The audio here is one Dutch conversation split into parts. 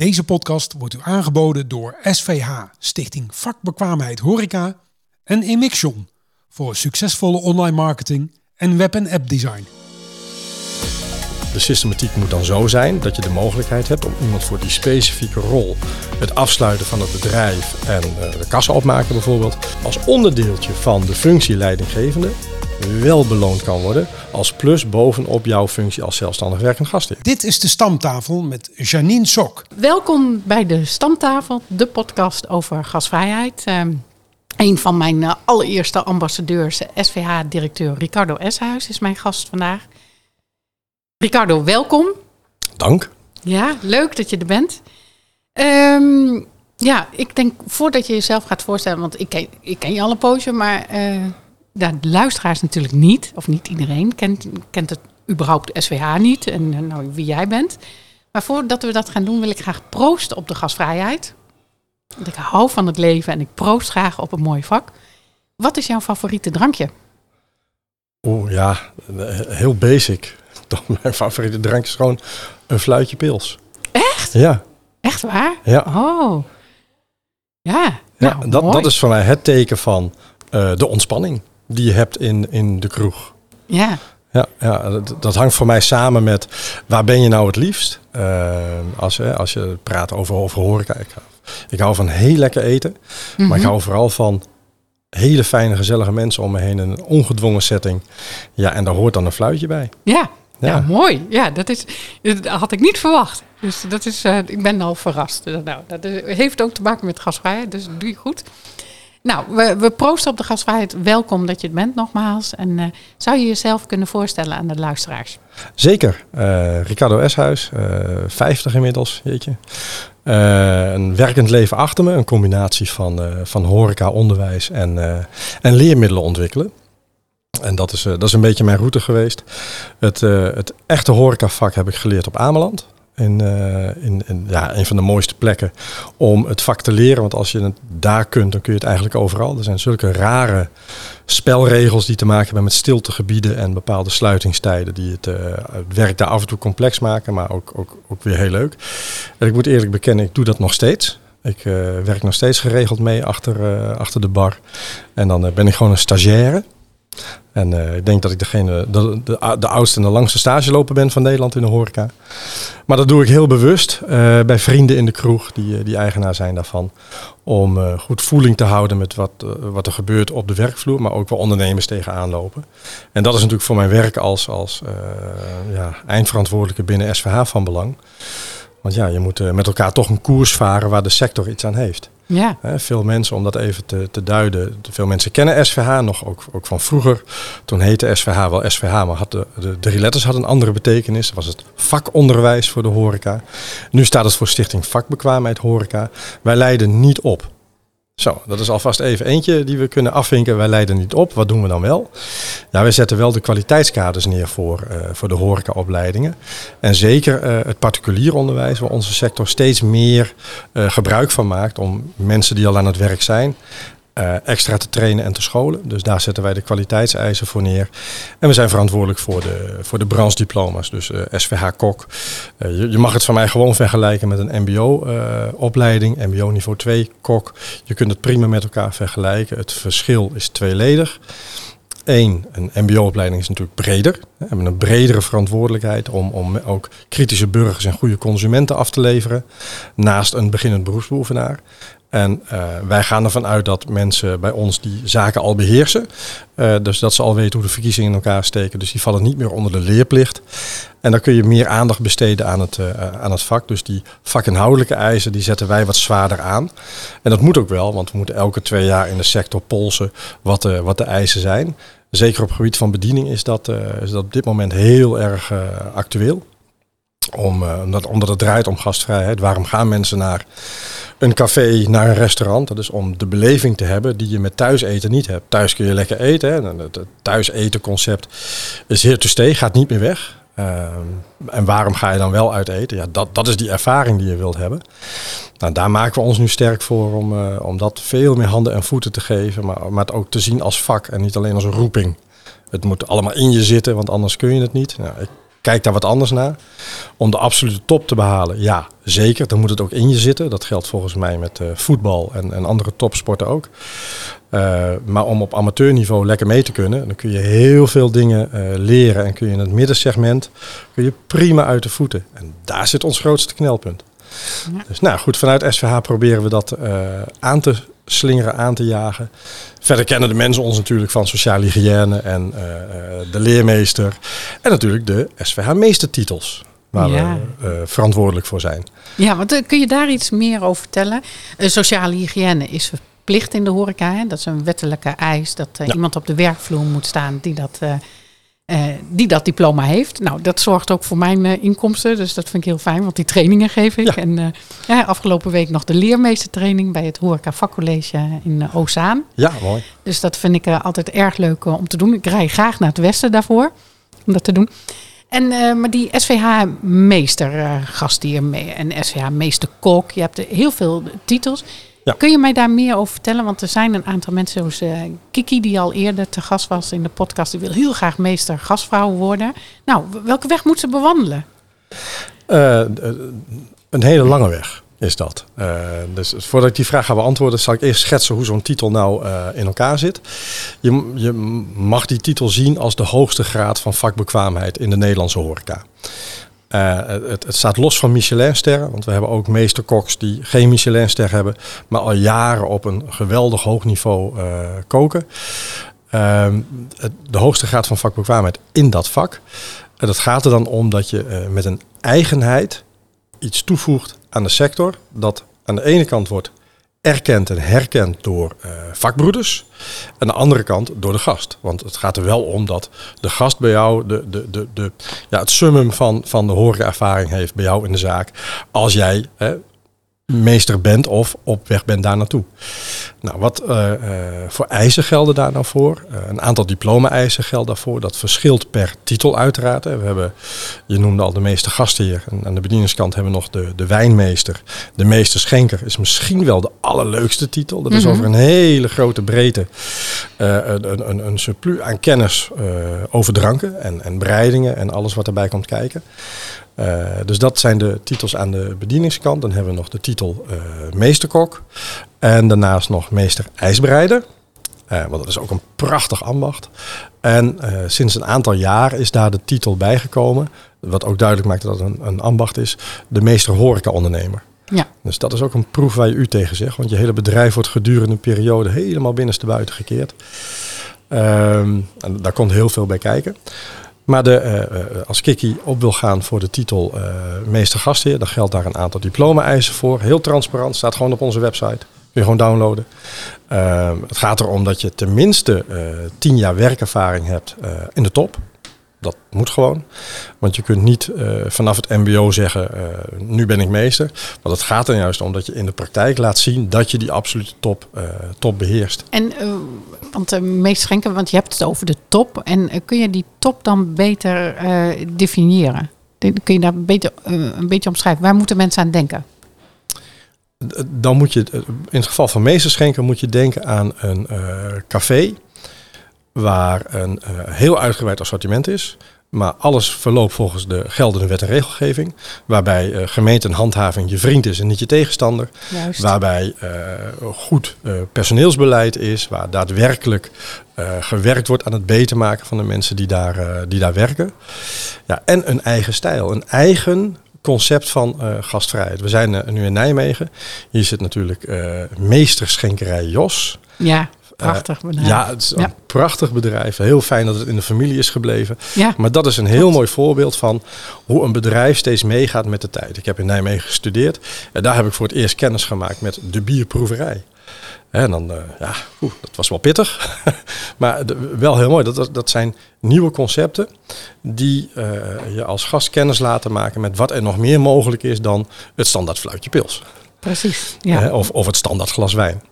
Deze podcast wordt u aangeboden door SVH, Stichting Vakbekwaamheid Horeca en Emixion voor succesvolle online marketing en web- en app design. De systematiek moet dan zo zijn dat je de mogelijkheid hebt om iemand voor die specifieke rol, het afsluiten van het bedrijf en eh, de kassa opmaken bijvoorbeeld, als onderdeeltje van de functie leidinggevende wel beloond kan worden als plus bovenop jouw functie als zelfstandig werkend gastheer. Dit is de stamtafel met Janine Sok. Welkom bij de Stamtafel, de podcast over gasvrijheid. Ehm, een van mijn eh, allereerste ambassadeurs, SVH-directeur Ricardo Eshuis, is mijn gast vandaag. Ricardo, welkom. Dank. Ja, leuk dat je er bent. Ehm, ja, ik denk voordat je jezelf gaat voorstellen, want ik ken, ik ken je al een poosje, maar eh, de luisteraars natuurlijk niet, of niet iedereen kent, kent het überhaupt SVH niet en nou, wie jij bent. Maar voordat we dat gaan doen, wil ik graag proosten op de gasvrijheid. Want ik hou van het leven en ik proost graag op een mooi vak. Wat is jouw favoriete drankje? Oeh ja, heel basic. Mijn favoriete drank is gewoon een fluitje pils. Echt? Ja. Echt waar? Ja. Oh. Ja, Ja, nou, dat, mooi. dat is voor mij het teken van eh, de ontspanning die je hebt in, in de kroeg. Ja, Ja, ja dat, dat hangt voor mij samen met waar ben je nou het liefst? Eh, als, hè, als je praat over, over horeca. Ik, hou- ik hou van heel lekker eten. Maar Mhm. ik hou vooral van hele fijne, gezellige mensen om me heen. Een ongedwongen setting. Ja, en daar hoort dan een fluitje bij. ja. Ja. Ja. mooi. Ja, dat, is, dat had ik niet verwacht. Dus dat is, eh, ik ben al verrast. Nou, dat is- heeft ook te maken met gasvrijheid, dus doe je goed. Nou, we, we proosten op de gasvrijheid. Welkom dat je het bent nogmaals. En eh, zou je jezelf kunnen voorstellen aan de luisteraars? Zeker. Eh, Ricardo Eshuis, eh 50 inmiddels, jeetje. Eh, een werkend leven achter me. Een combinatie van, van horeca, onderwijs en, en leermiddelen ontwikkelen. En dat is, dat is een beetje mijn route geweest. Het, het echte horecavak heb ik geleerd op Ameland. In, eh, in, in ja, een van de mooiste plekken om het vak te leren. Want als je het daar kunt, dan kun je het eigenlijk overal. Er zijn zulke rare spelregels die te maken hebben met stiltegebieden en bepaalde sluitingstijden. Die het, eh, werk daar af en toe complex maken, maar ook, ook, ook weer heel leuk. En ik moet eerlijk bekennen, ik doe dat nog steeds. Ik eh, werk nog steeds geregeld mee achter, achter de bar. En dan ben ik gewoon een stagiaire. En eh, ik denk dat ik degene, de, de, de oudste en de langste stageloper ben van Nederland in de horeca. Maar dat doe ik heel bewust eh, bij vrienden in de kroeg, die, eh, die eigenaar zijn daarvan. Om goed voeling te houden met wat, wat er gebeurt op de werkvloer, maar ook waar ondernemers tegenaan lopen. En dat is natuurlijk voor mijn werk als, als ja, eindverantwoordelijke binnen SVH van belang. Want ja, je moet met elkaar toch een koers varen waar de sector iets aan heeft. Ja, veel mensen, om dat even te, te duiden, veel mensen kennen SVH nog, ook, ook van vroeger. Toen heette SVH wel SVH, maar had de, de drie letters hadden een andere betekenis. Dat was het vakonderwijs voor de horeca. Nu staat het voor Stichting Vakbekwaamheid Horeca. Wij leiden niet op. Zo, dat is alvast even eentje die we kunnen afvinken. Wij leiden niet op. Wat doen we dan wel? Ja, wij zetten wel de kwaliteitskaders neer voor, eh, voor de horecaopleidingen. En zeker eh, het particulier onderwijs, waar onze sector steeds meer eh, gebruik van maakt om mensen die al aan het werk zijn, eh, extra te trainen en te scholen. Dus daar zetten wij de kwaliteitseisen voor neer. En we zijn verantwoordelijk voor de, voor de branchediploma's, dus eh, SVH Kok. Eh, je, je mag het van mij gewoon vergelijken met een MBO-opleiding, MBO niveau 2 Kok. Je kunt het prima met elkaar vergelijken. Het verschil is tweeledig. Eén, een MBO-opleiding is natuurlijk breder. We hebben een bredere verantwoordelijkheid om, om ook kritische burgers en goede consumenten af te leveren. Naast een beginnend beroepsbeoefenaar. En eh, wij gaan ervan uit dat mensen bij ons die zaken al beheersen. Eh, dus dat ze al weten hoe de verkiezingen in elkaar steken. Dus die vallen niet meer onder de leerplicht. En dan kun je meer aandacht besteden aan het, eh, aan het vak. Dus die vakinhoudelijke eisen, die zetten wij wat zwaarder aan. En dat moet ook wel, want we moeten elke twee jaar in de sector polsen wat de, wat de eisen zijn. Zeker op het gebied van bediening is dat, is dat op dit moment heel erg actueel. Om, eh, omdat, omdat het draait om gastvrijheid. Waarom gaan mensen naar een café, naar een restaurant? Dat is om de beleving te hebben die je met thuiseten niet hebt. Thuis kun je lekker eten. Hè? En Het thuis eten concept is here to stay, gaat niet meer weg. Ehm, en waarom ga je dan wel uit eten? Ja, dat, dat is die ervaring die je wilt hebben. Nou, daar maken we ons nu sterk voor om, eh, om dat veel meer handen en voeten te geven. Maar, maar het ook te zien als vak en niet alleen als een roeping. Het moet allemaal in je zitten, want anders kun je het niet. Nou, ik kijk daar wat anders naar. Om de absolute top te behalen, ja, zeker. Dan moet het ook in je zitten. Dat geldt volgens mij met voetbal en, en andere topsporten ook. maar om op amateurniveau lekker mee te kunnen, dan kun je heel veel dingen leren. En kun je in het middensegment kun je prima uit de voeten. En daar zit ons grootste knelpunt. Dus nou goed, vanuit SVH proberen we dat aan te slingeren aan te jagen. Verder kennen de mensen ons natuurlijk van sociale hygiëne en uh, de leermeester. En natuurlijk de SVH meestertitels. Waar we uh, verantwoordelijk voor zijn. Ja, want kun je daar iets meer over vertellen? sociale hygiëne is verplicht in de horeca. Hè? Dat is een wettelijke eis dat iemand op de werkvloer moet staan die dat uh, die dat diploma heeft. Nou, dat zorgt ook voor mijn uh, inkomsten. Dus dat vind ik heel fijn, want die trainingen geef ik. En uh, ja, afgelopen week nog de leermeestertraining bij het Horeca Vakcollege in Ozaan. Ja, mooi. Dus dat vind ik altijd erg leuk om te doen. Ik rij graag naar het westen daarvoor om dat te doen. En, maar die SVH Meester gastheer en SVH Meester Kok, je hebt heel veel titels. Kun je mij daar meer over vertellen? Want er zijn een aantal mensen zoals uh, Kiki, die al eerder te gast was in de podcast. Die wil heel graag meester gastvrouw worden. Nou, welke weg moet ze bewandelen? Uh, een hele lange weg is dat. Uh, dus voordat ik die vraag ga beantwoorden, zal ik eerst schetsen hoe zo'n titel nou in elkaar zit. Je, je mag die titel zien als de hoogste graad van vakbekwaamheid in de Nederlandse horeca. Uh, het, staat los van Michelinsterren, want we hebben ook meesterkoks die geen Michelinster hebben, maar al jaren op een geweldig hoog niveau uh, koken. Uh, de hoogste graad van vakbekwaamheid in dat vak. En dat gaat er dan om dat je uh, met een eigenheid iets toevoegt aan de sector, dat aan de ene kant wordt erkend en herkend door uh, vakbroeders. En aan de andere kant door de gast. Want het gaat er wel om dat de gast bij jou de, de, de, de, ja, het summum van, van de horeca-ervaring heeft bij jou in de zaak. Als jij hè, meester bent of op weg bent daar naartoe. Nou, wat uh, uh, voor eisen gelden daar nou voor? Uh, een aantal diploma-eisen geldt daarvoor. Dat verschilt per titel uiteraard. We hebben, je noemde al de meester gastheer. En aan de bedieningskant hebben we nog de, de wijnmeester. De meester schenker is misschien wel de allerleukste titel. Dat is -hmm. over een hele grote breedte. een, een, een surplus aan kennis over dranken en, en bereidingen en alles wat erbij komt kijken. Uh, dus dat zijn de titels aan de bedieningskant. Dan hebben we nog de titel uh, meesterkok. En daarnaast nog meester ijsbereider. Uh, want dat is ook een prachtig ambacht. En sinds een aantal jaar is daar de titel bijgekomen. Wat ook duidelijk maakt dat het een, een ambacht is. De meester horeca-ondernemer. Ja. Dus dat is ook een proef waar je u tegen zegt. Want je hele bedrijf wordt gedurende een periode helemaal binnenstebuiten gekeerd. Um, en daar komt heel veel bij kijken. Maar de, uh, als Kiki op wil gaan voor de titel meester gastheer, dan geldt daar een aantal diploma-eisen voor. Heel transparant, staat gewoon op onze website. Kun je gewoon downloaden. Uh, het gaat erom dat je tenminste tien jaar werkervaring hebt in de top. Dat moet gewoon. Want je kunt niet uh, vanaf het MBO zeggen: nu ben ik meester. Want het gaat er juist om dat je in de praktijk laat zien dat je die absolute top, top beheerst. En want meest schenken, want je hebt het over de top. En kun je die top dan beter definiëren? Kun je daar beter, een beetje omschrijven? Waar moeten mensen aan denken? Dan moet je, in het geval van meesterschenken, moet je denken aan een café waar een uh, heel uitgebreid assortiment is. Maar alles verloopt volgens de geldende wet en regelgeving. Waarbij uh, gemeente en handhaving je vriend is en niet je tegenstander. Juist. Waarbij uh, goed personeelsbeleid is. Waar daadwerkelijk gewerkt wordt aan het beter maken van de mensen die daar, die daar werken. Ja, en een eigen stijl. Een eigen concept van gastvrijheid. We zijn nu in Nijmegen. Hier zit natuurlijk meesterschenkerij Jos. Ja. Prachtig bedrijf. ja, het is een prachtig bedrijf. Heel fijn dat het in de familie is gebleven. Ja. Maar dat is een heel mooi voorbeeld van hoe een bedrijf steeds meegaat met de tijd. Ik heb in Nijmegen gestudeerd en daar heb ik voor het eerst kennis gemaakt met de bierproeverij. En dan, eh, ja, dat was wel pittig. maar de- wel heel mooi. Dat, dat, zijn nieuwe concepten die eh, je als gast kennis laten maken met wat er nog meer mogelijk is dan het standaard fluitje pils. Precies. Ja. Of, of het standaard glas wijn.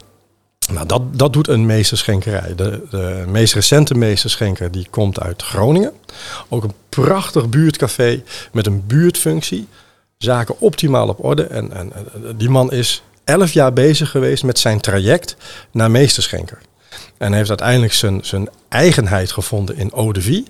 Nou, dat, dat doet een meesterschenkerij. De, de meest recente meesterschenker die komt uit Groningen. Ook een prachtig buurtcafé met een buurtfunctie. Zaken optimaal op orde. En, en die man is elf jaar bezig geweest met zijn traject naar meesterschenker. En heeft uiteindelijk zijn, zijn eigenheid gevonden in eau de vie.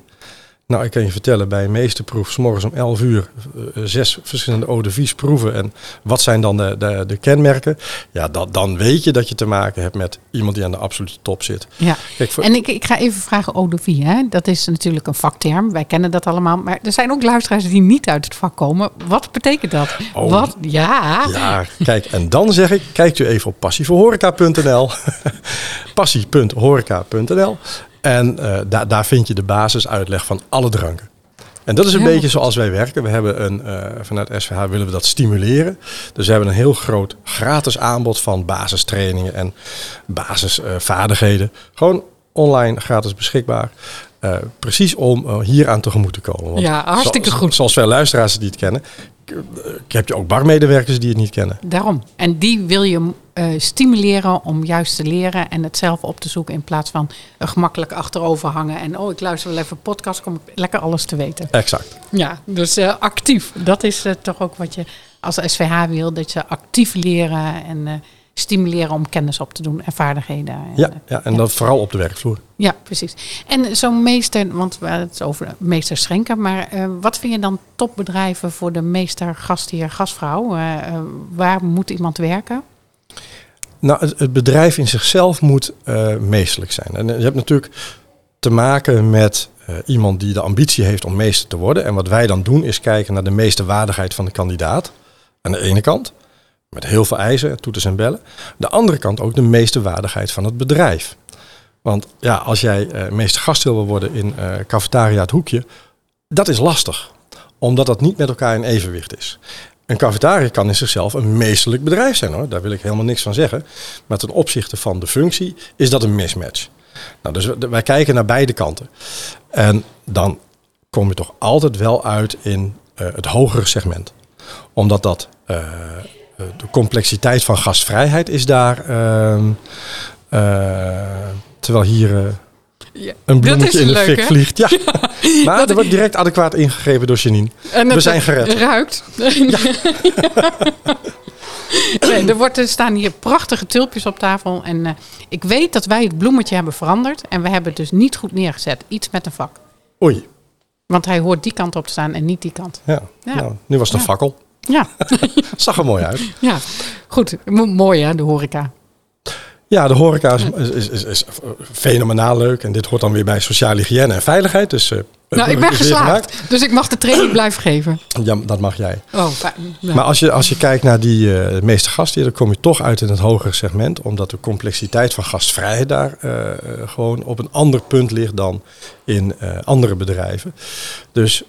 Nou, ik kan je vertellen, bij een meesterproef, morgens om 11 uur, eh, zes verschillende eau proeven. En wat zijn dan de, de, de kenmerken? Ja, dat, dan weet je dat je te maken hebt met iemand die aan de absolute top zit. Ja. Kijk, voor- En ik, ik ga even vragen, eau de vie, hè? dat is natuurlijk een vakterm. Wij kennen dat allemaal. Maar er zijn ook luisteraars die niet uit het vak komen. Wat betekent dat? Oh. Wat? Ja. Ja, kijk, en dan zeg ik, kijkt u even op passievoorhoreca.nl. passie.horeca.nl. En eh, daar, daar vind je de basisuitleg van alle dranken. En dat is een beetje zoals wij werken. We hebben een, eh, vanuit SVH willen we dat stimuleren. Dus we hebben een heel groot gratis aanbod van basistrainingen en basisvaardigheden. Gewoon online gratis beschikbaar. Eh, precies om eh, hier aan tegemoet te komen. Want Ja, hartstikke zo- goed. Zoals veel luisteraars die het kennen. Ik heb je ook barmedewerkers die het niet kennen. Daarom. En die wil je eh, stimuleren om juist te leren en het zelf op te zoeken in plaats van gemakkelijk achterover hangen. En oh, ik luister wel even podcast, kom ik lekker alles te weten. Exact. Ja, dus eh, actief. Dat is eh, toch ook wat je als SVH wil, dat je actief leren en eh, stimuleren om kennis op te doen en vaardigheden. En, Ja, eh, ja en dat vooral op de werkvloer. ja, precies. En zo'n meester, want we hadden het over meester Schenker, maar eh, wat vind je dan topbedrijven voor de meester gastheer gastvrouw? Eh, waar moet iemand werken? Nou, het, het bedrijf in zichzelf moet meesterlijk zijn. En je hebt natuurlijk te maken met iemand die de ambitie heeft om meester te worden. En wat wij dan doen is kijken naar de meesterwaardigheid van de kandidaat. Aan de ene kant, met heel veel eisen, toeters en bellen. De andere kant ook de meesterwaardigheid van het bedrijf. Want ja, als jij eh meester gastheer wil worden in eh cafetaria het hoekje, dat is lastig. Omdat dat niet met elkaar in evenwicht is. Een cafetaria kan in zichzelf een meesterlijk bedrijf zijn hoor. Daar wil ik helemaal niks van zeggen. Maar ten opzichte van de functie is dat een mismatch. Nou, dus wij kijken naar beide kanten. En dan kom je toch altijd wel uit in eh, het hogere segment. Omdat dat de complexiteit van gastvrijheid is daar. ehm, eh, terwijl hier eh, een bloemetje in de fik vliegt. Ja. Maar er wordt direct adequaat ingegrepen door Janine. En We zijn gered. ruikt. nee, er, wordt, er staan hier prachtige tulpjes op tafel. En eh, ik weet dat wij het bloemetje hebben veranderd. En we hebben het dus niet goed neergezet. Iets met een vak. Oei. Want hij hoort die kant op te staan en niet die kant. Ja. Ja. Nou, nu was het een Ja. fakkel. Ja, Zag er mooi uit. ja. goed. Mo- mooi hè, de horeca. Ja, de horeca is, is, is, is fenomenaal leuk. En dit hoort dan weer bij sociale hygiëne en veiligheid. Dus, eh, Nou, ik ben geslaagd. Dus ik mag de training blijven geven. Ja, dat mag jij. Oh, fijn. Ja. Maar als je, als je kijkt naar die eh meeste gasten, dan kom je toch uit in het hogere segment. Omdat de complexiteit van gastvrijheid daar eh, eh, gewoon op een ander punt ligt dan in andere bedrijven. Dus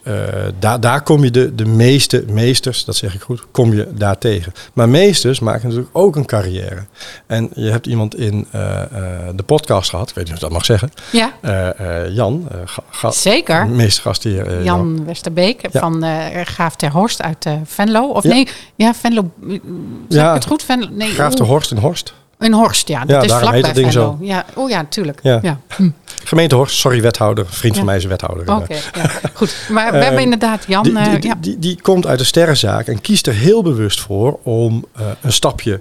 daar, daar kom je de, de meeste meesters, dat zeg ik goed, kom je daar tegen. Maar meesters maken natuurlijk ook een carrière. En je hebt iemand in de podcast gehad, ik weet niet of ik dat mag zeggen, ja, Jan, eh, ga, ga- zeker. meestergastheer eh, Jan. Westerbeek Ja. van eh Graaf ter Horst uit eh, Venlo. Of Ja. nee, ja, Venlo. Zeg Ja, ik het goed? Venlo, nee, Graaf oeh, Horst in Horst. In Horst, ja. Dat is vlakbij dat ding Venlo. Ja, oh ja, tuurlijk. Ja. Hm, Gemeente Horst, sorry wethouder, vriend van mij is wethouder. Oké, ja. goed. Maar we Ehm, hebben inderdaad Jan. Die, die, die, die, die komt uit de sterrenzaak en kiest er heel bewust voor om een stapje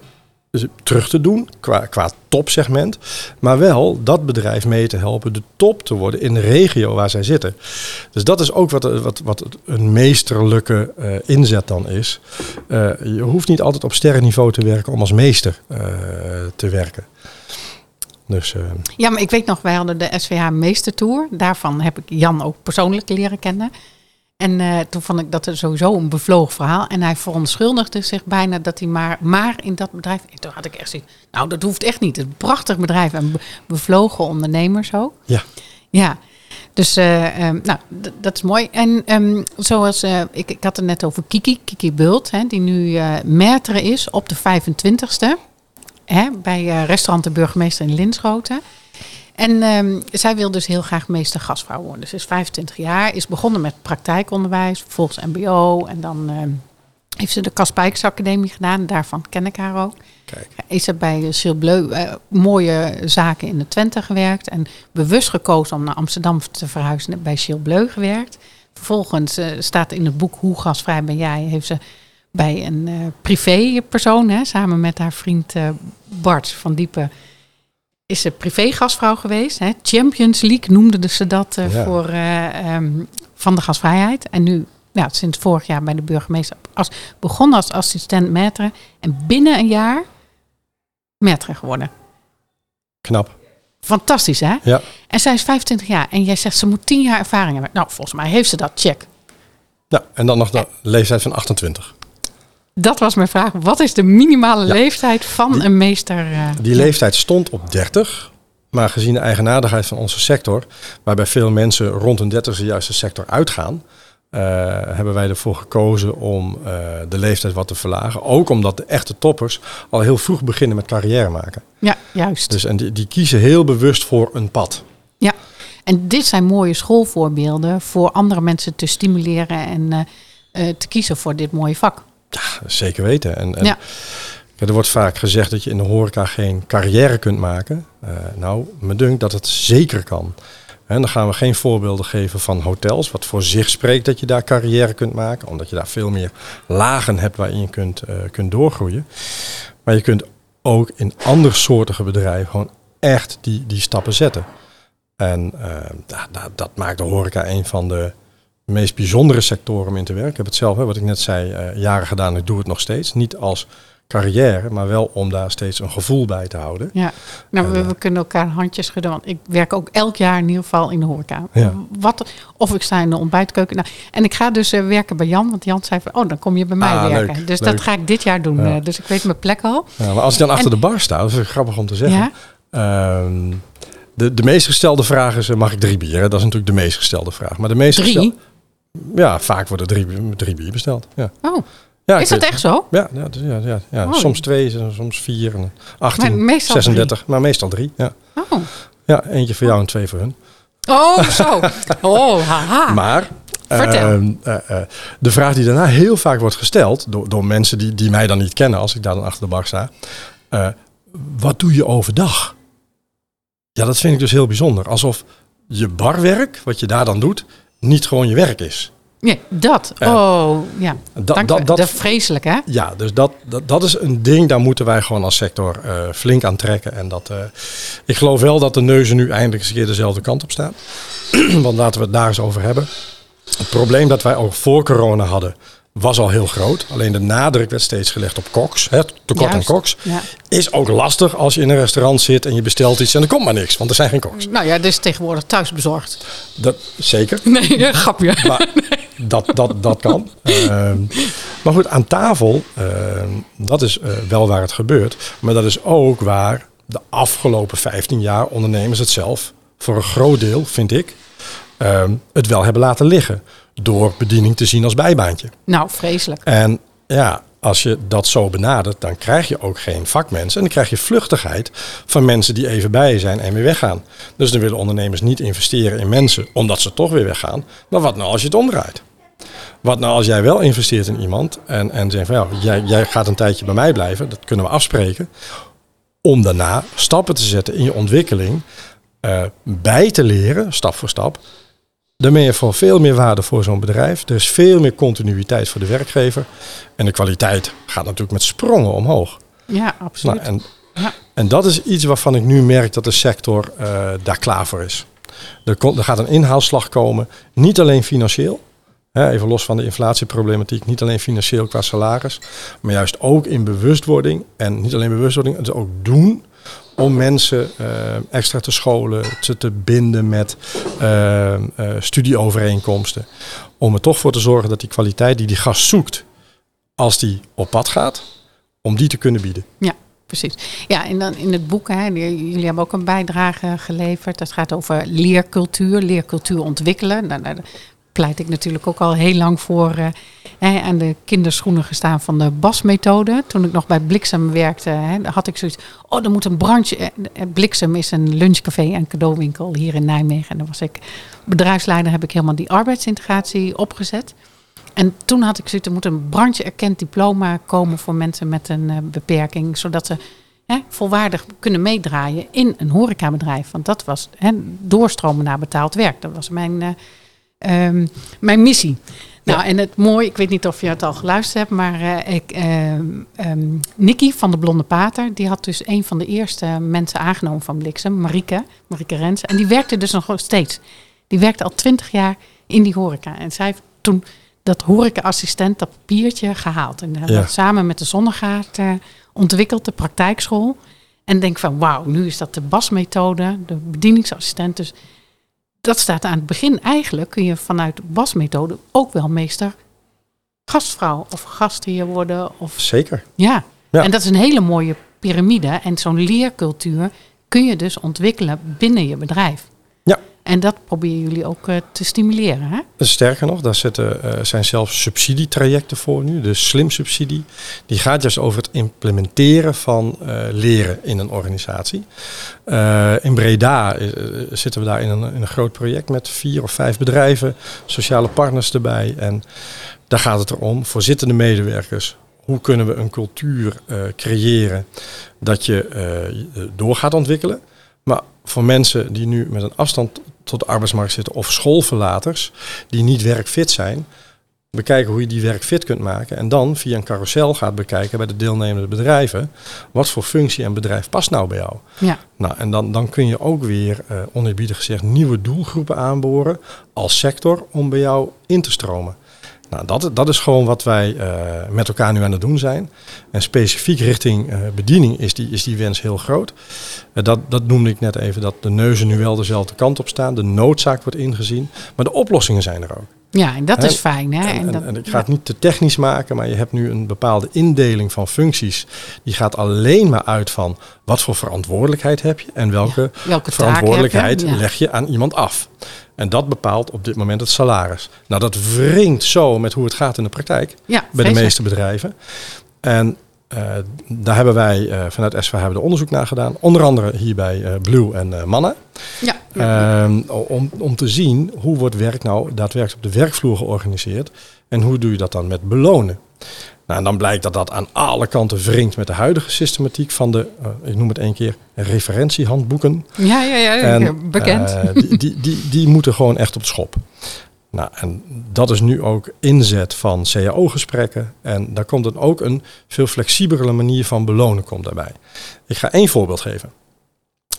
terug te doen qua, qua topsegment. Maar wel dat bedrijf mee te helpen de top te worden in de regio waar zij zitten. Dus dat is ook wat, wat, wat een meesterlijke eh, inzet dan is. Eh, je hoeft niet altijd op sterrenniveau te werken om als meester eh, te werken. Dus ja, maar ik weet nog, wij hadden de SVH Meestertour. Daarvan heb ik Jan ook persoonlijk leren kennen. En eh, toen vond ik dat er sowieso een bevlogen verhaal. En hij verontschuldigde zich bijna dat hij maar, maar in dat bedrijf... En toen had ik echt zoiets, nou dat hoeft echt niet. Het is een prachtig bedrijf en be- bevlogen ondernemers ook. ja, Ja, dus eh, ehm, nou, dat is mooi. En ehm, zoals eh, ik, ik had het net over Kiki, Kiki Bult, hè, die nu maître is op de 25ste. Hè, bij restaurant De Burgemeester in Linschoten. En ehm, zij wil dus heel graag meester gastvrouw worden. Ze is 25 jaar, is begonnen met praktijkonderwijs, vervolgens mbo. En dan ehm, heeft ze de Kaspijks Academie gedaan. Daarvan ken ik haar ook. kijk. Is er bij Gilles Bleu eh, mooie zaken in de Twente gewerkt. En bewust gekozen om naar Amsterdam te verhuizen. en Bij Gilles Bleu gewerkt. Vervolgens eh, staat in het boek Hoe gasvrij ben jij? Heeft ze bij een eh privépersoon, hè, samen met haar vriend Bart van Diepen, is ze privé gastvrouw geweest. Hè. Champions League noemden ze dat eh, Ja. voor, eh, ehm, van de gasvrijheid. En nu ja, sinds vorig jaar bij de burgemeester. Als, begon als assistent maître en binnen een jaar maître geworden. Knap. Fantastisch, hè? Ja. En zij is 25 jaar en jij zegt ze moet 10 jaar ervaring hebben. Nou, volgens mij heeft ze dat. Check. ja, en dan nog de leeftijd van 28. Dat was mijn vraag. Wat is de minimale Ja. leeftijd van Die- een meester? eh, Die leeftijd stond op 30. Maar gezien de eigenaardigheid van onze sector, waarbij veel mensen rond hun 30 juist de sector uitgaan, eh, hebben wij ervoor gekozen om eh, de leeftijd wat te verlagen. Ook omdat de echte toppers al heel vroeg beginnen met carrière maken. Ja, juist. Dus en die, die kiezen heel bewust voor een pad. Ja. En dit zijn mooie schoolvoorbeelden voor andere mensen te stimuleren en te kiezen voor dit mooie vak. Zeker weten. En, en Ja. ja, er wordt vaak gezegd dat je in de horeca geen carrière kunt maken. Eh, nou, me dunkt dat het zeker kan. En dan gaan we geen voorbeelden geven van hotels, wat voor zich spreekt dat je daar carrière kunt maken, omdat je daar veel meer lagen hebt waarin je kunt, eh, kunt doorgroeien. Maar je kunt ook in andersoortige bedrijven gewoon echt die, die stappen zetten. En eh, da- da- dat maakt de horeca een van de meest bijzondere sectoren om in te werken. Ik heb het zelf, hè, wat ik net zei, eh, jaren gedaan. Ik doe het nog steeds. Niet als carrière, maar wel om daar steeds een gevoel bij te houden. Ja, nou, we, eh, we kunnen elkaar handjes schudden, want ik werk ook elk jaar in ieder geval in de horeca. Ja. Wat, of ik sta in de ontbijtkeuken. Nou, en ik ga dus eh, werken bij Jan, want Jan zei van, oh, dan kom je bij mij Ah, werken. leuk, dus leuk. dat ga ik dit jaar doen. Ja. dus ik weet mijn plek al. Ja, maar als ik dan achter de bar sta, dat is grappig om te zeggen. Ehm, de, de meest gestelde vraag is, mag ik drie bieren? Dat is natuurlijk de meest gestelde vraag. Maar de meest Drie? gestel- ja, vaak worden drie, drie bier besteld. Ja. Oh, Ja, is dat weet- echt zo? Ja, ja, dus ja, ja, ja. Oh. soms twee, soms vier, en 18, Maar meestal 36, maar meestal drie. Ja. Oh, ja, eentje voor jou en twee voor hun. oh zo. Oh, haha. Maar Vertel. ehm, eh, eh, de vraag die daarna heel vaak wordt gesteld door, door mensen die, die mij dan niet kennen als ik daar dan achter de bar sta. eh, wat doe je overdag? Ja, dat vind ik dus heel bijzonder. Alsof je barwerk, wat je daar dan doet, niet gewoon je werk is. Ja, dat. Oh, ja. Dat, dat, dat, vreselijk, hè? ja, dus dat, dat, dat is een ding, daar moeten wij gewoon als sector eh, flink aan trekken. En dat, eh, ik geloof wel dat de neuzen nu eindelijk eens een keer dezelfde kant op staan. Want laten we het daar eens over hebben. Het probleem dat wij ook voor corona hadden, was al heel groot. Alleen de nadruk werd steeds gelegd op koks, hè, tekort aan koks. Ja. Is ook lastig als je in een restaurant zit en je bestelt iets en er komt maar niks, want er zijn geen koks. Nou ja, dit is tegenwoordig thuisbezorgd. Dat, zeker. Nee, grapje. Maar dat, dat, dat kan. Ehm, maar goed, aan tafel, ehm, dat is eh, wel waar het gebeurt. Maar dat is ook waar de afgelopen 15 jaar ondernemers het zelf, voor een groot deel, vind ik, ehm, het wel hebben laten liggen. Door bediening te zien als bijbaantje. Nou, vreselijk. En ja, als je dat zo benadert, dan krijg je ook geen vakmensen. En dan krijg je vluchtigheid van mensen die even bij je zijn en weer weggaan. Dus dan willen ondernemers niet investeren in mensen omdat ze toch weer weggaan. Maar wat nou als je het omdraait? Wat nou als jij wel investeert in iemand en, en zegt van ja, jij, jij gaat een tijdje bij mij blijven, dat kunnen we afspreken. Om daarna stappen te zetten in je ontwikkeling, eh, bij te leren, stap voor stap. Dan ben je voor veel meer waarde voor zo'n bedrijf. Er is veel meer continuïteit voor de werkgever. En de kwaliteit gaat natuurlijk met sprongen omhoog. Ja, absoluut. Nou, en, Ja. en dat is iets waarvan ik nu merk dat de sector eh, daar klaar voor is. Er, komt, er gaat een inhaalslag komen, niet alleen financieel. Even los van de inflatieproblematiek, niet alleen financieel qua salaris, maar juist ook in bewustwording. En niet alleen bewustwording, het ook doen om mensen eh, extra te scholen, te, te binden met eh, eh, studieovereenkomsten. Om er toch voor te zorgen dat die kwaliteit die die gast zoekt, als die op pad gaat, om die te kunnen bieden. Ja, precies. Ja, en dan in het boek, hè, jullie hebben ook een bijdrage geleverd. Dat gaat over leercultuur, leercultuur ontwikkelen. Nou, daar pleit ik natuurlijk ook al heel lang voor. eh, hè, aan de kinderschoenen gestaan van de BAS-methode. Toen ik nog bij Bliksem werkte, hè, had ik zoiets. Oh, er moet een branche. eh, eh, Bliksem is een lunchcafé en cadeauwinkel hier in Nijmegen. En dan was ik bedrijfsleider, heb ik helemaal die arbeidsintegratie opgezet. En toen had ik zoiets, er moet een branche-erkend diploma komen voor mensen met een beperking, zodat ze volwaardig kunnen meedraaien in een horecabedrijf. Want dat was doorstromen naar betaald werk. Dat was mijn, ehm, mijn missie. Nou, en het mooie, ik weet niet of je het al geluisterd hebt, maar eh ik, ehm ehm, Nicky van de Blonde Pater, die had dus een van de eerste mensen aangenomen van Bliksem, Marieke, Marieke Rens. En die werkte dus nog steeds. Die werkte al twintig jaar in die horeca. En zij heeft toen dat horeca-assistent dat papiertje gehaald. En dat Ja. samen met de Zonnegaard eh, ontwikkeld, de praktijkschool. En denk van, wauw, nu is dat de BAS-methode, de bedieningsassistent. Dus dat staat aan het begin. Eigenlijk kun je vanuit de BAS-methode ook wel meester gastvrouw of gastheer worden. Of, Zeker. ja. Ja. en dat is een hele mooie piramide. En zo'n leercultuur kun je dus ontwikkelen binnen je bedrijf. En dat proberen jullie ook eh, te stimuleren, hè? Sterker nog, daar zitten, eh, zijn zelfs subsidietrajecten voor nu. De slim subsidie. Die gaat juist over het implementeren van eh, leren in een organisatie. In Breda zitten we daar in een, een groot project met vier of vijf bedrijven, sociale partners erbij. En daar gaat het erom voor zittende medewerkers. Hoe kunnen we een cultuur creëren dat je eh, door gaat ontwikkelen? Maar voor mensen die nu met een afstand tot de arbeidsmarkt zitten of schoolverlaters die niet werkfit zijn, bekijken hoe je die werkfit kunt maken en dan via een carousel gaat bekijken bij de deelnemende bedrijven wat voor functie en bedrijf past nou bij jou. Ja. Nou, en dan, dan kun je ook weer, eh oneerbiedig gezegd, nieuwe doelgroepen aanboren als sector om bij jou in te stromen. Nou, dat, dat is gewoon wat wij eh, met elkaar nu aan het doen zijn. En specifiek richting eh, bediening is die, is die wens heel groot. Eh, dat, dat noemde ik net even, dat de neuzen nu wel dezelfde kant op staan. De noodzaak wordt ingezien, maar de oplossingen zijn er ook. Ja, en dat is fijn, hè? En, en, dat- en ik ga het niet te technisch maken, maar je hebt nu een bepaalde indeling van functies. Die gaat alleen maar uit van wat voor verantwoordelijkheid heb je en welke Ja, welke verantwoordelijkheid heb je? Ja. leg je aan iemand af. En dat bepaalt op dit moment het salaris. Nou, dat wringt zo met hoe het gaat in de praktijk ja, bij de meeste bedrijven. En eh, daar hebben wij eh, vanuit SVH hebben er onderzoek naar gedaan. Onder andere hier bij eh, Blue en Manna. Ja, Ehm, om, om te zien hoe wordt werk nou daadwerkelijk op de werkvloer georganiseerd. En hoe doe je dat dan met belonen. Nou, en dan blijkt dat dat aan alle kanten wringt met de huidige systematiek van de, ik noem het één keer, referentiehandboeken. ja, ja, ja, En, bekend. die, die, die, die moeten gewoon echt op schop. Nou, en dat is nu ook inzet van CAO-gesprekken. En daar komt dan ook een veel flexibelere manier van belonen komt daarbij. Ik ga één voorbeeld geven.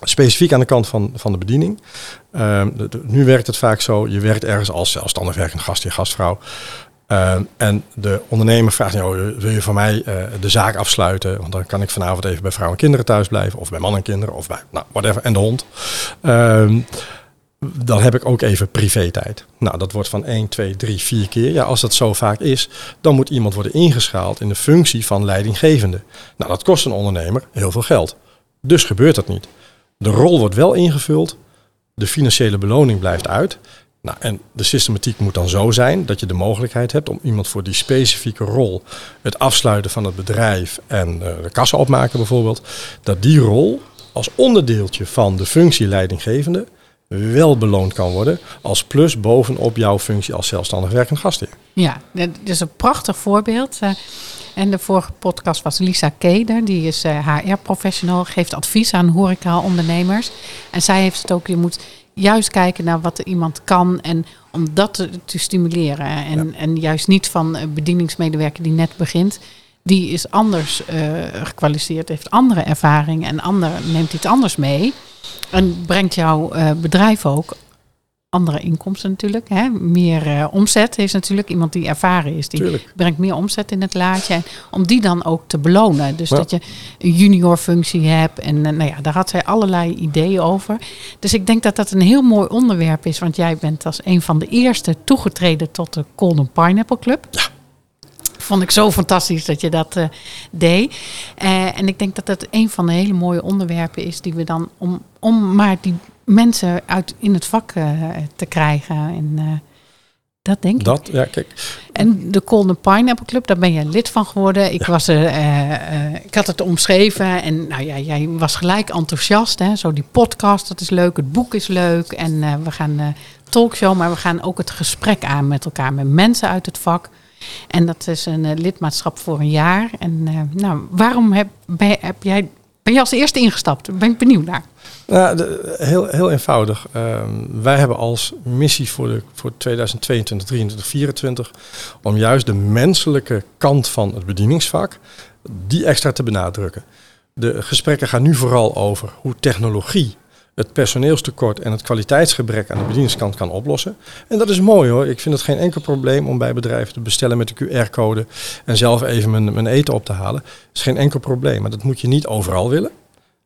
Specifiek aan de kant van, van de bediening. Ehm, nu werkt het vaak zo, je werkt ergens als zelfstandig werkende gastheer, gastvrouw. Ehm, en de ondernemer vraagt, wil je van mij eh, de zaak afsluiten? Want dan kan ik vanavond even bij vrouw en kinderen thuis blijven. Of bij man en kinderen. Of bij, nou, whatever. En de hond. Dan heb ik ook even privé-tijd. Nou, dat wordt van 1, 2, 3, 4 keer. Ja, als dat zo vaak is, dan moet iemand worden ingeschaald in de functie van leidinggevende. Nou, dat kost een ondernemer heel veel geld. Dus gebeurt dat niet. De rol wordt wel ingevuld, de financiële beloning blijft uit. Nou, en de systematiek moet dan zo zijn dat je de mogelijkheid hebt om iemand voor die specifieke rol, het afsluiten van het bedrijf en eh, de kassa opmaken bijvoorbeeld, dat die rol als onderdeeltje van de functie leidinggevende wel beloond kan worden als plus bovenop jouw functie als zelfstandig werkend gastheer. Ja, dat is een prachtig voorbeeld. Eh, En de vorige podcast was Lisa Keder, die is HR-professional, geeft advies aan horeca-ondernemers. En zij heeft het ook, je moet juist kijken naar wat er iemand kan en om dat te, te stimuleren. En, en juist niet van een bedieningsmedewerker die net begint. Die is anders eh, gekwalificeerd, heeft andere ervaring en ander, neemt iets anders mee. En brengt jouw eh, bedrijf ook andere inkomsten natuurlijk. Hè? Meer eh, omzet is natuurlijk iemand die ervaren is. Die Tuurlijk. brengt meer omzet in het laadje. En om die dan ook te belonen. Dus Ja. dat je een junior functie hebt. En nou ja, daar had zij allerlei ideeën over. Dus ik denk dat dat een heel mooi onderwerp is. Want jij bent als een van de eerste toegetreden tot de Golden Pineapple Club. Ja. Vond ik zo fantastisch dat je dat eh, deed. Eh, en ik denk dat dat een van de hele mooie onderwerpen is die we dan om, om maar die mensen uit in het vak eh, te krijgen. En dat denk ik. Dat, ja, kijk, En de Golden Pineapple Club, daar ben je lid van geworden. Ik, was, eh, ik had het omschreven en nou ja, jij was gelijk enthousiast. Hè? Zo die podcast, dat is leuk. Het boek is leuk. En we gaan talkshow, maar we gaan ook het gesprek aan met elkaar. Met mensen uit het vak. En dat is een eh, lidmaatschap voor een jaar. En eh, nou, waarom heb, ben, heb jij, ben je als eerste ingestapt? Ben ik benieuwd naar. Nou, heel, heel eenvoudig. Ehm, wij hebben als missie voor, de, voor 2022, 2023, 2024 om juist de menselijke kant van het bedieningsvak, die extra te benadrukken. De gesprekken gaan nu vooral over hoe technologie het personeelstekort en het kwaliteitsgebrek aan de bedieningskant kan oplossen. En dat is mooi hoor. Ik vind het geen enkel probleem om bij bedrijven te bestellen met de QR-code en zelf even mijn, mijn eten op te halen. Dat is geen enkel probleem, maar dat moet je niet overal willen.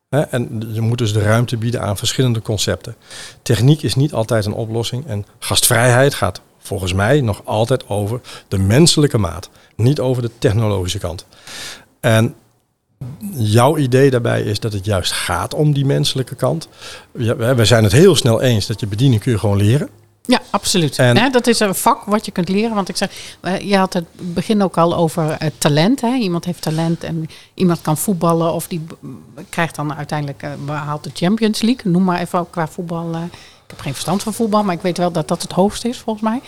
En je moet dus de ruimte bieden aan verschillende concepten. Techniek is niet altijd een oplossing en gastvrijheid gaat volgens mij nog altijd over de menselijke maat, niet over de technologische kant. En jouw idee daarbij is dat het juist gaat om die menselijke kant. We zijn het heel snel eens dat je bediening kun je gewoon leren. Ja, absoluut. En, dat is een vak wat je kunt leren. Want ik zeg, eh, je had het begin ook al over uh, talent. Hè? Iemand heeft talent en iemand kan voetballen of die krijgt dan uiteindelijk uh, behaalt de Champions League. Noem maar even qua voetbal. ik heb geen verstand van voetbal, maar ik weet wel dat dat het hoogste is volgens mij.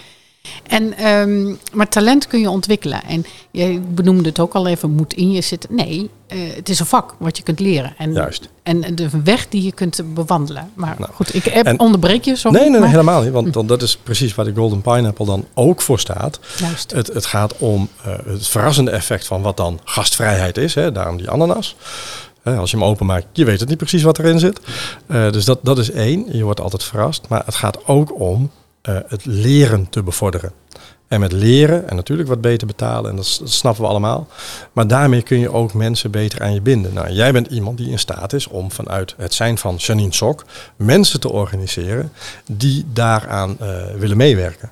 En, um, maar talent kun je ontwikkelen. En je benoemde het ook al even, moet in je zitten. Nee, uh, het is een vak wat je kunt leren. En, Juist. En de weg die je kunt bewandelen. Maar nou, goed, ik heb, en, onderbreek je zo. Nee, nee, helemaal niet. Want, want dat is precies waar de Golden Pineapple dan ook voor staat. Juist. Het, het gaat om uh, het verrassende effect van wat dan gastvrijheid is. Hè, daarom die ananas. Als je hem openmaakt, je weet het niet precies wat erin zit. Uh, dus dat, dat is één. Je wordt altijd verrast. Maar het gaat ook om uh, het leren te bevorderen. En met leren en natuurlijk wat beter betalen, en dat, snappen we allemaal. Maar daarmee kun je ook mensen beter aan je binden. Nou, jij bent iemand die in staat is om vanuit het zijn van Janine Sok mensen te organiseren die daaraan uh, willen meewerken.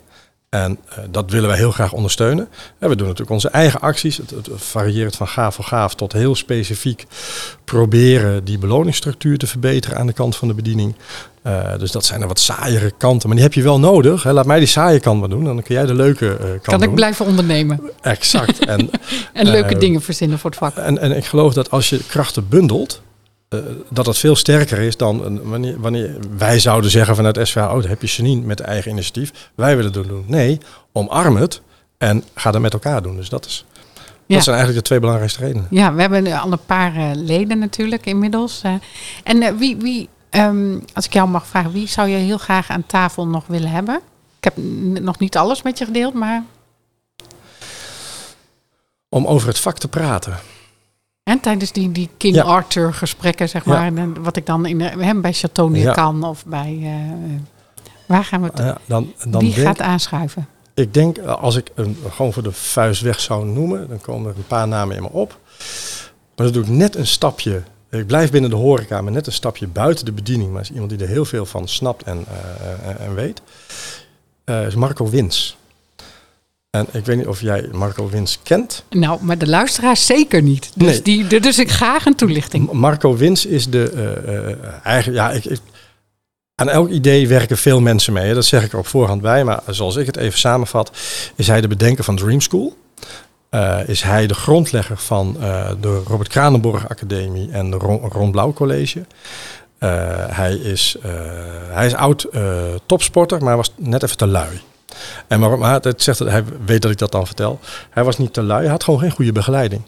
En uh, dat willen wij heel graag ondersteunen. En we doen natuurlijk onze eigen acties. Het, het, varieert van gaaf voor gaaf tot heel specifiek proberen die beloningsstructuur te verbeteren aan de kant van de bediening. Uh, dus dat zijn er wat saaiere kanten. Maar die heb je wel nodig. Hè. Laat mij die saaie kant maar doen. Dan kun jij de leuke uh, kant Kan ik blijven ondernemen. Exact. En, en leuke dingen verzinnen voor het vak. En, en ik geloof dat als je krachten bundelt, dat dat veel sterker is dan wanneer, wanneer wij zouden zeggen vanuit SVH, oh, heb je Janine met eigen initiatief. Wij willen het doen. Nee, omarm het en ga dat met elkaar doen. Dus dat is... Ja. Dat zijn eigenlijk de twee belangrijkste redenen. Ja, we hebben al een paar leden natuurlijk inmiddels. en wie, wie Um, als ik jou mag vragen, wie zou je heel graag aan tafel nog willen hebben? Ik heb nog niet alles met je gedeeld, maar. Om over het vak te praten. En tijdens die, die King Arthur gesprekken, zeg maar. En wat ik dan in hem bij Chateau kan of bij. Uh, waar gaan we het? dan, dan wie gaat aanschuiven? Ik denk, als ik een, gewoon voor de vuist weg zou noemen, dan komen er een paar namen in me op. Maar dat doe ik net een stapje ik blijf binnen de horeca, maar net een stapje buiten de bediening. Maar is iemand die er heel veel van snapt en, uh, en weet. Is Marco Wins. En ik weet niet of jij Marco Wins kent. Nou, maar de luisteraars zeker niet. Dus, nee. die, dus ik graag een toelichting. Marco Wins is de uh, eigen. Ja, ik, ik, aan elk idee werken veel mensen mee. Dat zeg ik er op voorhand bij. Maar zoals ik het even samenvat, is hij de bedenker van Dream School. Uh, is hij de grondlegger van de Robert Kranenborg Academie en de Ron, Ron Blauw College. Hij, is, hij is oud topsporter, maar was net even te lui. En waarom? Maar het zegt dat hij weet dat ik dat dan vertel. Hij was niet te lui, hij had gewoon geen goede begeleiding.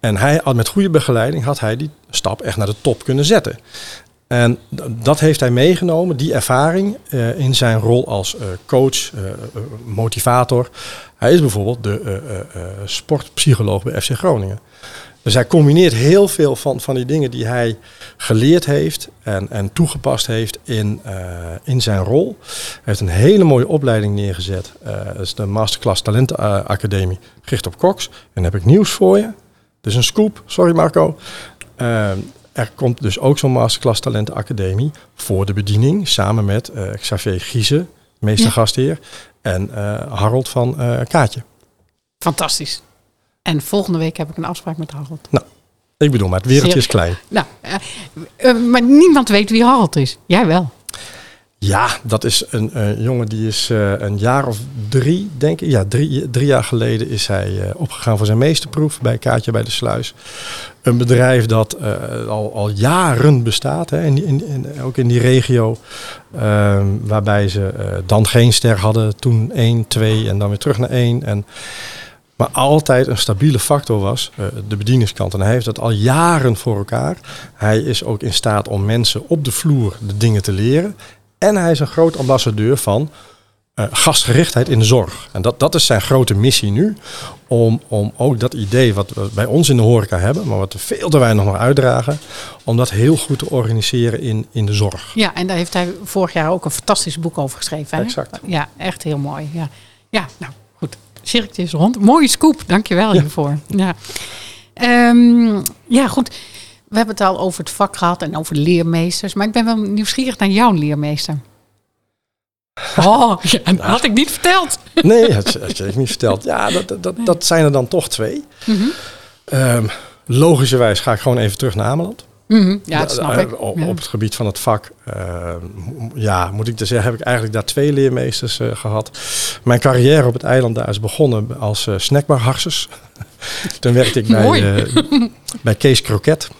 En hij, met goede begeleiding had hij die stap echt naar de top kunnen zetten. En dat heeft hij meegenomen, die ervaring, uh, in zijn rol als uh, coach, uh, motivator. Hij is bijvoorbeeld de sportpsycholoog bij FC Groningen. Dus hij combineert heel veel van, van die dingen die hij geleerd heeft en, en toegepast heeft in, in zijn rol. Hij heeft een hele mooie opleiding neergezet. dat is de Masterclass Talent Academie, gericht op Cox. En dan heb ik nieuws voor je. Dus een scoop, sorry Marco. Er komt dus ook zo'n Masterclass Talenten Academie voor de bediening. Samen met uh, Xavier Giese, meester ja. gastheer. En uh, Harold van uh, Kaatje. Fantastisch. En volgende week heb ik een afspraak met Harold. Nou, ik bedoel, maar het wereldje is klein. Nou, maar niemand weet wie Harold is. Jij wel. Ja, dat is een, een jongen die is uh, een jaar of drie, denk ik. Ja, drie, drie jaar geleden is hij uh, opgegaan voor zijn meesterproef bij Kaatje bij de Sluis. Een bedrijf dat al, al jaren bestaat, hè, in, in, in, ook in die regio. Ehm, waarbij ze dan geen ster hadden, toen één, twee en dan weer terug naar één. En, maar altijd een stabiele factor was de bedieningskant. En hij heeft dat al jaren voor elkaar. Hij is ook in staat om mensen op de vloer de dingen te leren. En hij is een groot ambassadeur van uh, gastgerichtheid in de zorg. En dat, dat is zijn grote missie nu. Om, om ook dat idee wat we bij ons in de horeca hebben, maar wat we veel te weinig nog uitdragen, om dat heel goed te organiseren in, in de zorg. Ja, en daar heeft hij vorig jaar ook een fantastisch boek over geschreven. Hè? Exact. Ja, echt heel mooi. Ja, ja nou. Cirkeltje is rond. Mooie scoop. Dankjewel ja. hiervoor. Ja. Um, ja, goed. We hebben het al over het vak gehad en over leermeesters. Maar ik ben wel nieuwsgierig naar jouw leermeester. Oh, ja, dat had ik niet verteld. Nee, dat had je niet verteld. Ja, dat, dat, dat zijn er dan toch twee. Mm -hmm. logischerwijs ga ik gewoon even terug naar Ameland. Mm Ja, dat snap ik. Op, op, het gebied van het vak, uh, ja, moet ik te zeggen, heb ik eigenlijk daar twee leermeesters uh, gehad. Mijn carrière op het eiland daar is begonnen als uh. Toen werkte ik bij, bij Kees Kroket.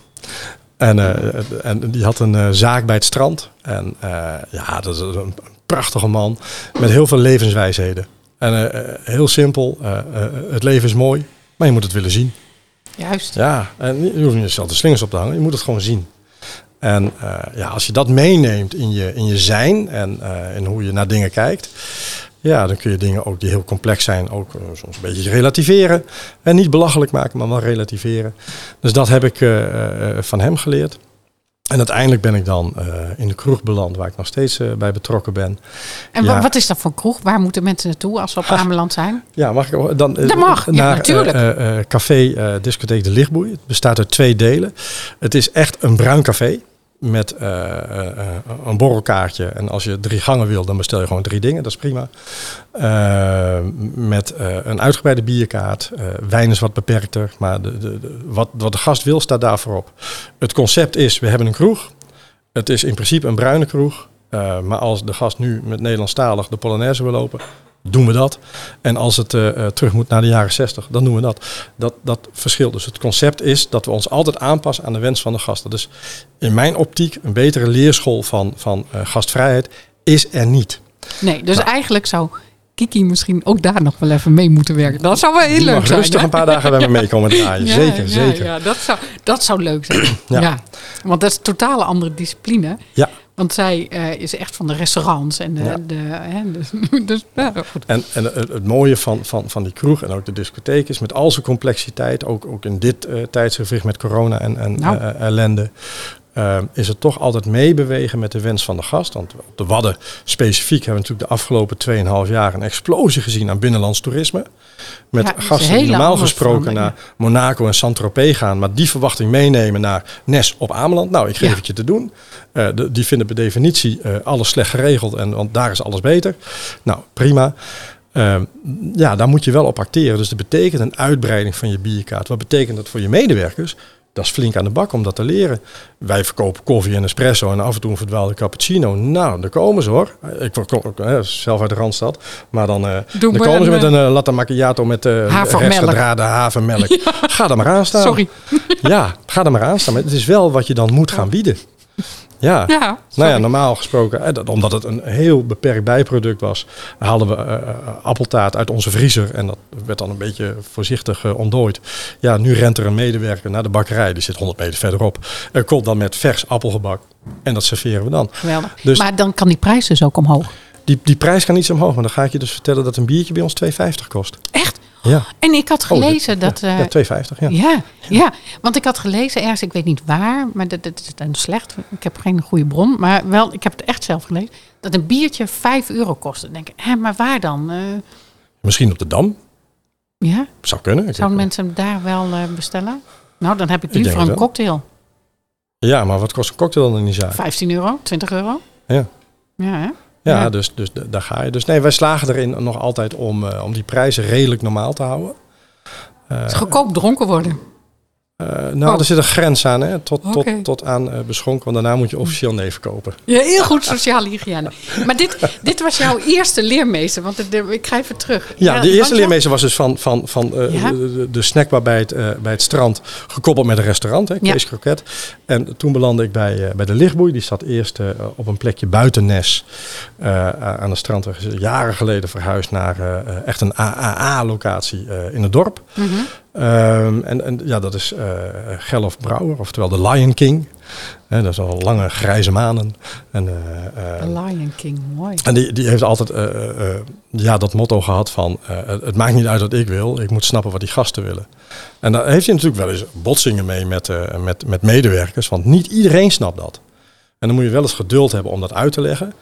En, en die had een zaak bij het strand. En ja, dat is een prachtige man met heel veel levenswijsheden. En heel simpel, het leven is mooi, maar je moet het willen zien. Juist. Ja, en je hoeft niet zelf de slingers op te hangen, je moet het gewoon zien. En ja, als je dat meeneemt in je, in je zijn en in hoe je naar dingen kijkt, ja, dan kun je dingen ook die heel complex zijn, ook soms een beetje relativeren. En niet belachelijk maken, maar wel relativeren. Dus dat heb ik van hem geleerd. En uiteindelijk ben ik dan uh, in de kroeg beland, waar ik nog steeds uh, bij betrokken ben. En ja. wat is dat voor kroeg? Waar moeten mensen naartoe als we op Ameland zijn? Ja, mag ik dan? Dat mag, naar, ja, natuurlijk. café Discotheek de Lichtboei. Het bestaat uit twee delen. Het is echt een bruin café met uh, uh, een borrelkaartje. En als je drie gangen wil, dan bestel je gewoon drie dingen. Dat is prima. Met een uitgebreide bierkaart. wijn is wat beperkter. Maar de, de, wat, wat de gast wil, staat daarvoor op. Het concept is, we hebben een kroeg. Het is in principe een bruine kroeg. maar als de gast nu met Nederlandstalig de Polonaise wil lopen, doen we dat. En als het uh, terug moet naar de jaren 60, dan doen we dat. dat. Dat verschilt. Dus het concept is dat we ons altijd aanpassen aan de wens van de gasten. Dus in mijn optiek, een betere leerschool van, van uh, gastvrijheid is er niet. Nee, dus nou. eigenlijk zou Kiki misschien ook daar nog wel even mee moeten werken. Dat zou wel heel leuk zijn. Rustig een paar dagen bij me mee komen draaien. ja, zeker, ja, zeker. Ja, dat zou, dat zou leuk zijn. ja. ja. Want dat is een totale andere discipline. Ja. Want zij uh, is echt van de restaurants en de. Ja. de hè, dus, dus, ja, goed. En, en het, mooie van, van, van die kroeg en ook de discotheek is met al zijn complexiteit, ook, ook in dit uh, tijdsgevricht met corona en, en nou. uh, ellende. Uh, is het toch altijd meebewegen met de wens van de gast. Want op de Wadden specifiek hebben we natuurlijk de afgelopen 2,5 jaar een explosie gezien aan binnenlands toerisme. Met ja, gasten die normaal gesproken naar Monaco en Saint-Tropez gaan, maar die verwachting meenemen naar Nes op Ameland. Nou, ik geef ja. het je te doen. Uh, de, die vinden per definitie uh, alles slecht geregeld, en, want daar is alles beter. Nou, prima. Uh, ja, daar moet je wel op acteren. Dus dat betekent een uitbreiding van je bierkaart. Wat betekent dat voor je medewerkers? Dat is flink aan de bak om dat te leren. Wij verkopen koffie en espresso en af en toe een verdwaalde cappuccino. Nou, daar komen ze hoor. Ik kom zelf uit de Randstad. Maar dan, uh, dan komen een, ze met een uh, latte macchiato met uh, restgedraden havermelk. Ja. Ga er maar aan staan. Sorry. Ja, ga er maar aan staan. Maar het is wel wat je dan moet gaan bieden. Ja, ja nou ja, normaal gesproken, eh, omdat het een heel beperkt bijproduct was, haalden we uh, appeltaart uit onze vriezer en dat werd dan een beetje voorzichtig uh, ontdooid. Ja, nu rent er een medewerker naar de bakkerij, die zit 100 meter verderop, en komt dan met vers appelgebak en dat serveren we dan. Geweldig. Dus, maar dan kan die prijs dus ook omhoog. Die, die prijs kan niet zo omhoog, maar dan ga ik je dus vertellen dat een biertje bij ons 2,50 kost. Echt? Ja. En ik had gelezen oh, dat... Ja, ja 2,50 ja. ja. Ja, want ik had gelezen ergens, ik weet niet waar, maar dat, dat is dan slecht. Ik heb geen goede bron, maar wel, ik heb het echt zelf gelezen. Dat een biertje 5 euro kostte. Dan denk ik, hè, maar waar dan? Uh, Misschien op de Dam? Ja. Zou kunnen. Zouden mensen daar wel uh, bestellen? Nou, dan heb ik nu voor een cocktail. Ja, maar wat kost een cocktail dan in die zaak? 15 euro, 20 euro. Ja. Ja, hè? Ja, ja, Dus, dus daar ga je. Dus nee, wij slagen erin nog altijd om, uh, om die prijzen redelijk normaal te houden. Uh, het is goedkoop dronken worden. Uh, nou, oh. er zit een grens aan, hè? Tot, okay. tot, tot aan uh, beschonken, want daarna moet je officieel neven kopen. Ja, heel goed sociale hygiëne. maar dit, dit was jouw eerste leermeester, want ik ga even terug. Ja, de eerste leermeester was dus van, van, van ja? de, de snackbar bij het, bij het strand, gekoppeld met een restaurant, hè, Kees ja. Kroket. En toen belandde ik bij, bij de Lichtboei. Die zat eerst op een plekje buiten Nes aan de strand. Jaren geleden verhuisd naar echt een AAA-locatie in het dorp. Mm -hmm. Um, en, en, ja, dat is uh, Gerlof Brouwer, oftewel de Lion King. Dat is al lange grijze manen. En, eh, eh, The Lion King, mooi. en die, die heeft altijd eh, eh, eh, ja, dat motto gehad van... eh, het, maakt niet uit wat ik wil, ik moet snappen wat die gasten willen. En daar heeft hij natuurlijk wel eens botsingen mee met, eh, met, met medewerkers. Want niet iedereen snapt dat. En dan moet je wel eens geduld hebben om dat uit te leggen.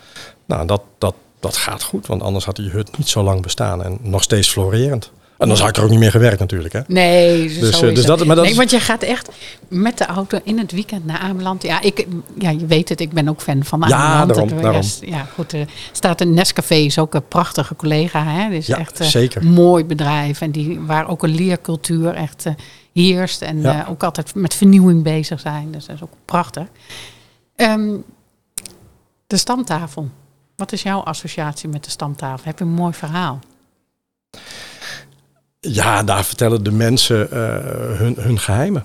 Nou, dat, dat, dat gaat goed, want anders had die hut niet zo lang bestaan en nog steeds florerend. En dan zou ik er ook niet meer gewerkt natuurlijk. Hè? Nee, zo Dus, is eh, dus dat- maar dat nee, is- want je gaat echt met de auto in het weekend naar Ameland. Ja, ik, ja, je weet het, ik ben ook fan van Ja, Ameland. daarom, Ik- daarom. Ja, goed. Er staat een Nescafé, is ook een prachtige collega. Hè? Dus Ja, echt eh, zeker. een mooi bedrijf. En die, waar ook een leercultuur echt eh, heerst. En Ja. eh, ook altijd met vernieuwing bezig zijn. Dus dat is ook prachtig. Ehm, de stamtafel. Wat is jouw associatie met de stamtafel? Heb je een mooi verhaal? Ja, daar vertellen de mensen eh, hun, hun geheimen.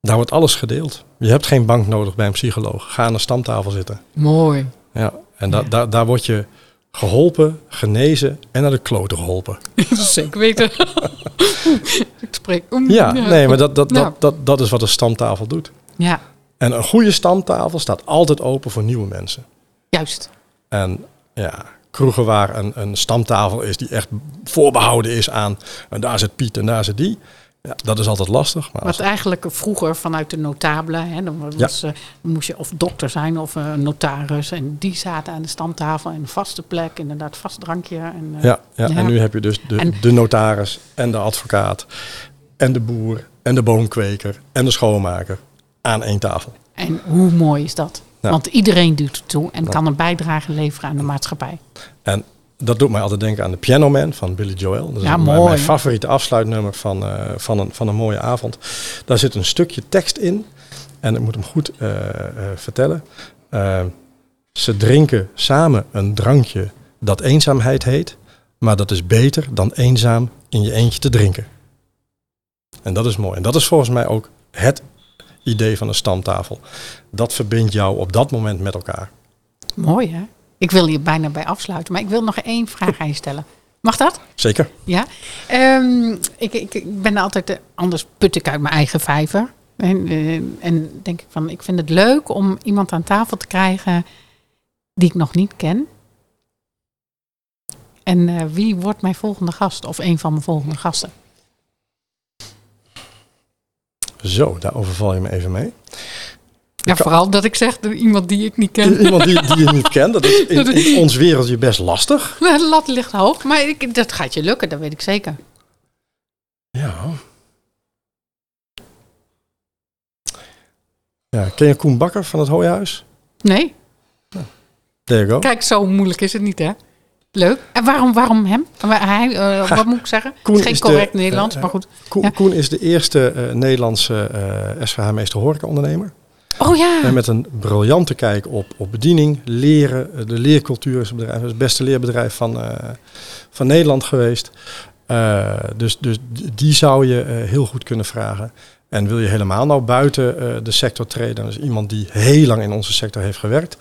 Daar wordt alles gedeeld. Je hebt geen bank nodig bij een psycholoog. Ga aan de stamtafel zitten. Mooi. Ja, en da, Ja. Daar, daar word je geholpen, genezen en naar de kloten geholpen. Zeker weten. ik spreek. om- Ja, nee, maar dat, dat, Nou. dat, dat, dat is wat een stamtafel doet. Ja, En een goede stamtafel staat altijd open voor nieuwe mensen. juist. En ja, kroegen waar een, een stamtafel is die echt voorbehouden is aan... en daar zit Piet en daar zit die. Ja, dat is altijd lastig. Maar Wat eigenlijk vroeger vanuit de notabelen, hè, dan, was, eh, dan moest je of dokter zijn of eh, notaris. En die zaten aan de stamtafel en een vaste plek, inderdaad, vast drankje. En, eh, ja, ja, Ja. en nu heb je dus de, En- de notaris en de advocaat... en de boer en de boomkweker en de schoonmaker aan één tafel. en hoe mooi is dat? Ja. Want iedereen doet het toe en kan een bijdrage leveren aan de maatschappij. En dat doet mij altijd denken aan de Piano Man van Billy Joel. Dat is Ja, mijn, mooi. mijn favoriete afsluitnummer van, eh, van, een, van een mooie avond. Daar zit een stukje tekst in. En ik moet hem goed eh, eh, vertellen. Ze drinken samen een drankje dat eenzaamheid heet. Maar dat is beter dan eenzaam in je eentje te drinken. En dat is mooi. En dat is volgens mij ook het idee van een stamtafel. Dat verbindt jou op dat moment met elkaar. Mooi hè? Ik wil hier bijna bij afsluiten, maar ik wil nog één vraag aan je stellen. Mag dat? Zeker. Ja. Ehm, ik, ik, ik ben altijd, eh, anders put ik uit mijn eigen vijver. En, eh, en denk ik van, ik vind het leuk om iemand aan tafel te krijgen die ik nog niet ken. En eh, wie wordt mijn volgende gast of een van mijn volgende gasten? Zo, daar overval je me even mee. Ja, vooral dat ik zeg, door iemand die ik niet ken. Iemand die, die je niet kent, dat is in, in ons wereldje best lastig. De lat ligt hoog, maar ik, dat gaat je lukken, dat weet ik zeker. Ja. Ja, ken je Koen Bakker van het Hooihuis? Nee, There you go. kijk, zo moeilijk is het niet, hè? Leuk. En waarom, waarom hem? Hij, eh, wat moet ik zeggen? Koen Het is geen is de- correct Nederlands, eh, maar goed. Koen, Ja. Koen is de eerste eh, Nederlandse eh SVH-meester horeca-ondernemer. Oh ja. En met een briljante kijk op, op bediening, leren. Eh, De leercultuur is een bedrijf, het beste leerbedrijf van, eh, van Nederland geweest. Eh, dus, dus die zou je eh, heel goed kunnen vragen. En wil je helemaal nou buiten eh, de sector treden, dan is iemand die heel lang in onze sector heeft gewerkt.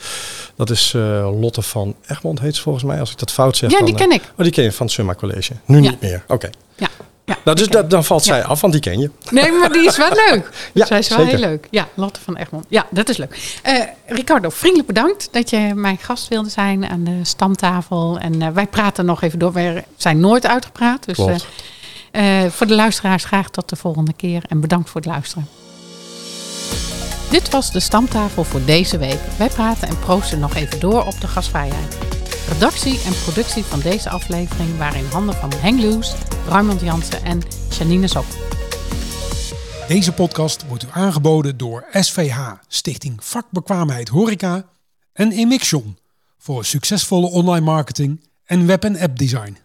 Dat is eh, Lotte van Egmond, heet ze volgens mij. Als ik dat fout zeg. Ja, dan, die eh, ken ik. Oh, die ken je van het Summa College. Nu Ja. niet meer. Oké. Ja. ja Nou, dus dat, dan valt Ja. zij af, want die ken je. Nee, maar die is wel leuk. Ja, Zij is wel zeker. heel leuk. Ja, Lotte van Egmond. Ja, dat is leuk. Ricardo, vriendelijk bedankt dat je mijn gast wilde zijn aan de stamtafel. En wij praten nog even door. Wij zijn nooit uitgepraat. Dus. Eh, voor de luisteraars graag tot de volgende keer. En bedankt voor het luisteren. Dit was de stamtafel voor deze week. Wij praten en proosten nog even door op de gastvrijheid. Redactie en productie van deze aflevering waren in handen van Henk Loes, Raymond Jansen en Janine Sok. Deze podcast wordt u aangeboden door SVH, Stichting Vakbekwaamheid Horeca en Emixion voor succesvolle online marketing en web- en appdesign.